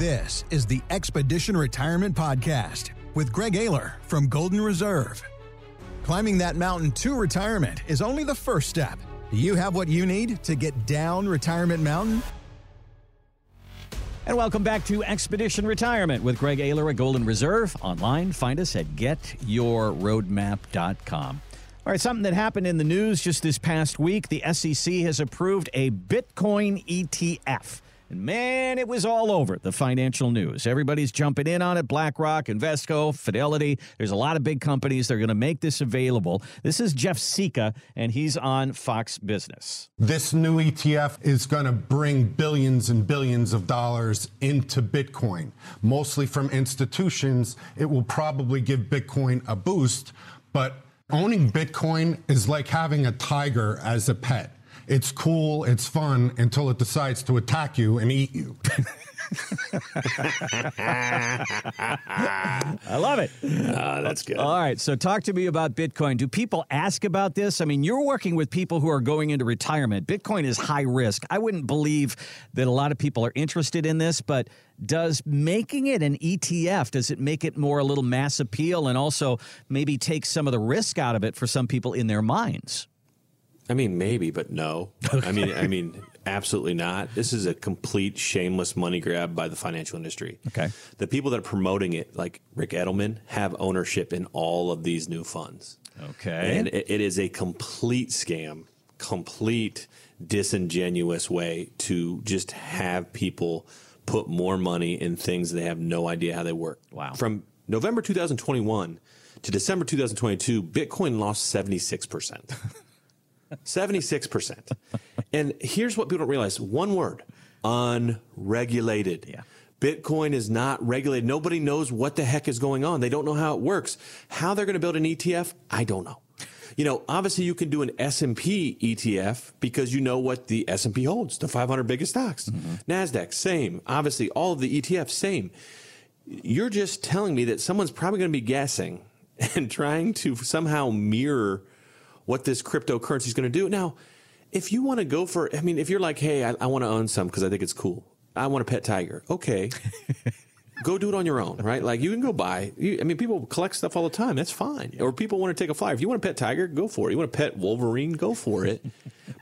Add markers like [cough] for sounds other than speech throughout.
This is the Expedition Retirement Podcast with Greg Ayler from Golden Reserve. Climbing that mountain to retirement is only the first step. Do you have what you need to get down Retirement Mountain? And welcome back to Expedition Retirement with Greg Ayler at Golden Reserve. Online, find us at getyourroadmap.com. All right, something that happened in the news just this past week the SEC has approved a Bitcoin ETF. And man, it was all over the financial news. Everybody's jumping in on it. BlackRock, Invesco, Fidelity. There's a lot of big companies that are going to make this available. This is Jeff Sica, and he's on Fox Business. This new ETF is going to bring billions and billions of dollars into Bitcoin, mostly from institutions. It will probably give Bitcoin a boost, but owning Bitcoin is like having a tiger as a pet. It's cool, it's fun until it decides to attack you and eat you. I love it. Ah, that's good. All right. So, talk to me about Bitcoin. Do people ask about this? I mean, you're working with people who are going into retirement. Bitcoin is high risk. I wouldn't believe that a lot of people are interested in this, but does making it an ETF does it make it more a little mass appeal and also maybe take some of the risk out of it for some people in their minds? I mean, maybe, but no. I mean, I mean, absolutely not. This is a complete shameless money grab by the financial industry. Okay. The people that are promoting it, like Ric Edelman, have ownership in all of these new funds. Okay. And it, it is a complete scam, complete disingenuous way to just have people put more money in things they have no idea how they work. Wow. From November 2021 to December 2022, Bitcoin lost 76%. [laughs] 76%. and here's what people don't realize one word unregulated. Yeah. Bitcoin is not regulated. Nobody knows what the heck is going on. They don't know how it works. How they're going to build an ETF, I don't know. You know, obviously you can do an S&P ETF because you know what the S&P holds, the 500 biggest stocks. Mm-hmm. Nasdaq same. Obviously all of the ETFs same. You're just telling me that someone's probably going to be guessing [laughs] and trying to somehow mirror what this cryptocurrency is going to do. Now, if you want to go for, I mean, if you're like, hey, I, I want to own some because I think it's cool. I want a pet tiger. Okay. [laughs] go do it on your own, right? Like you can go buy. You, I mean, people collect stuff all the time. That's fine. Or people want to take a flyer. If you want a pet tiger, go for it. You want a pet Wolverine, go for it.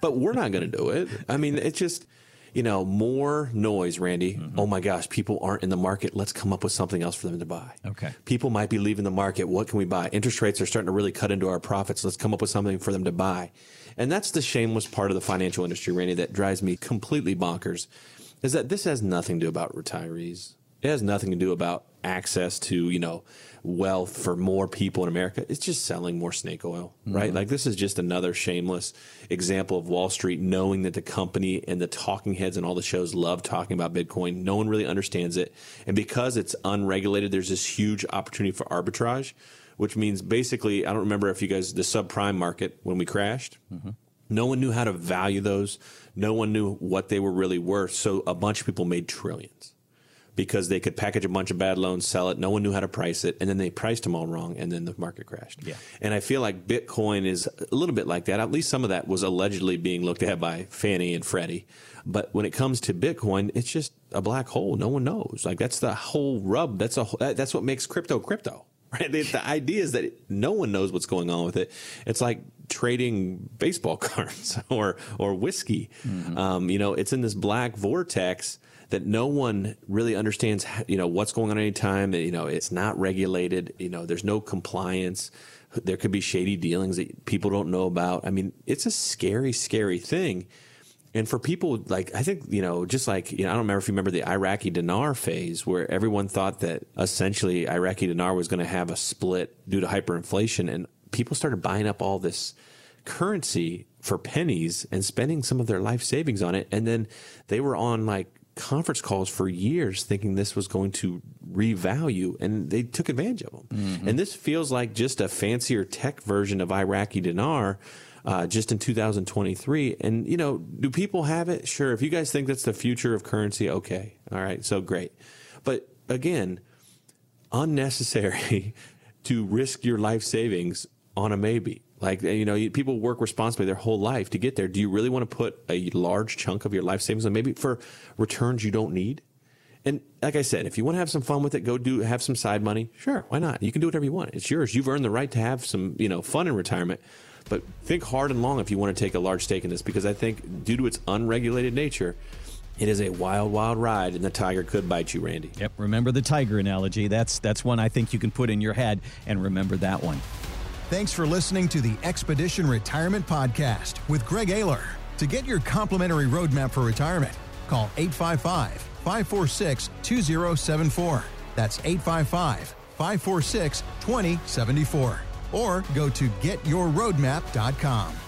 but we're not going to do it. I mean, it's just you know more noise, Randy. Mm-hmm. Oh my gosh, people aren't in the market. Let's come up with something else for them to buy. Okay. People might be leaving the market. What can we buy? Interest rates are starting to really cut into our profits. Let's come up with something for them to buy. And that's the shameless part of the financial industry, Randy, that drives me completely bonkers. Is that this has nothing to do about retirees. It has nothing to do about access to, you know, wealth for more people in America. It's just selling more snake oil, right? Mm-hmm. Like this is just another shameless example of Wall Street knowing that the company and the talking heads and all the shows love talking about Bitcoin. No one really understands it. And because it's unregulated, there's this huge opportunity for arbitrage, which means basically, I don't remember if you guys, the subprime market when we crashed, mm-hmm. no one knew how to value those. No one knew what they were really worth. So a bunch of people made trillions because they could package a bunch of bad loans, sell it. No one knew how to price it, and then they priced them all wrong, and then the market crashed. Yeah. And I feel like Bitcoin is a little bit like that. At least some of that was allegedly being looked at by Fannie and Freddie. But when it comes to Bitcoin, it's just a black hole. No one knows. Like that's the whole rub. That's a whole- that's what makes crypto crypto. [laughs] Right? The, the idea is that no one knows what's going on with it. It's like trading baseball [laughs] cards or or whiskey. Um, you know, it's in this black vortex that no one really understands. You know what's going on at any time. You know, it's not regulated. You know, there's no compliance. There could be shady dealings that people don't know about. I mean, it's a scary, scary thing. And for people like, I think, you know, just like, you know, I don't remember if you remember the Iraqi dinar phase where everyone thought that essentially Iraqi dinar was going to have a split due to hyperinflation. And people started buying up all this currency for pennies and spending some of their life savings on it. And then they were on like conference calls for years thinking this was going to revalue and they took advantage of them. And this feels like just a fancier tech version of Iraqi dinar uh, just in 2023. And, you know, do people have it? Sure. If you guys think that's the future of currency, okay. All right. So great. But again, unnecessary [laughs] to risk your life savings on a maybe. Like, you know, people work responsibly their whole life to get there. Do you really want to put a large chunk of your life savings on maybe for returns you don't need? And like I said, if you want to have some fun with it, go do have some side money. Sure, why not? You can do whatever you want. It's yours. You've earned the right to have some, you know, fun in retirement. But think hard and long if you want to take a large stake in this, because I think due to its unregulated nature, it is a wild, wild ride, and the tiger could bite you, Randy. Yep. Remember the tiger analogy. That's that's one I think you can put in your head and remember that one. Thanks for listening to the Expedition Retirement Podcast with Greg Ayler. To get your complimentary roadmap for retirement, call 855 546 2074. That's 855 546 2074. Or go to getyourroadmap.com.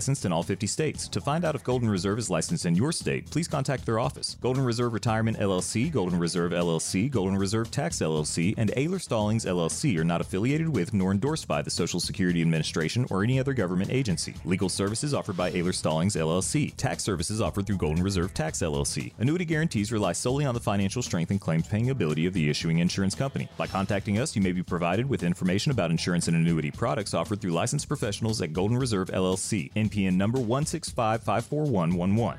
licensed in all 50 states. To find out if Golden Reserve is licensed in your state, please contact their office. Golden Reserve Retirement LLC, Golden Reserve LLC, Golden Reserve Tax LLC, and Ayler Stallings LLC are not affiliated with nor endorsed by the Social Security Administration or any other government agency. Legal services offered by Ayler Stallings LLC. Tax services offered through Golden Reserve Tax LLC. Annuity guarantees rely solely on the financial strength and claims paying ability of the issuing insurance company. By contacting us, you may be provided with information about insurance and annuity products offered through licensed professionals at Golden Reserve LLC. NPN number 165541111.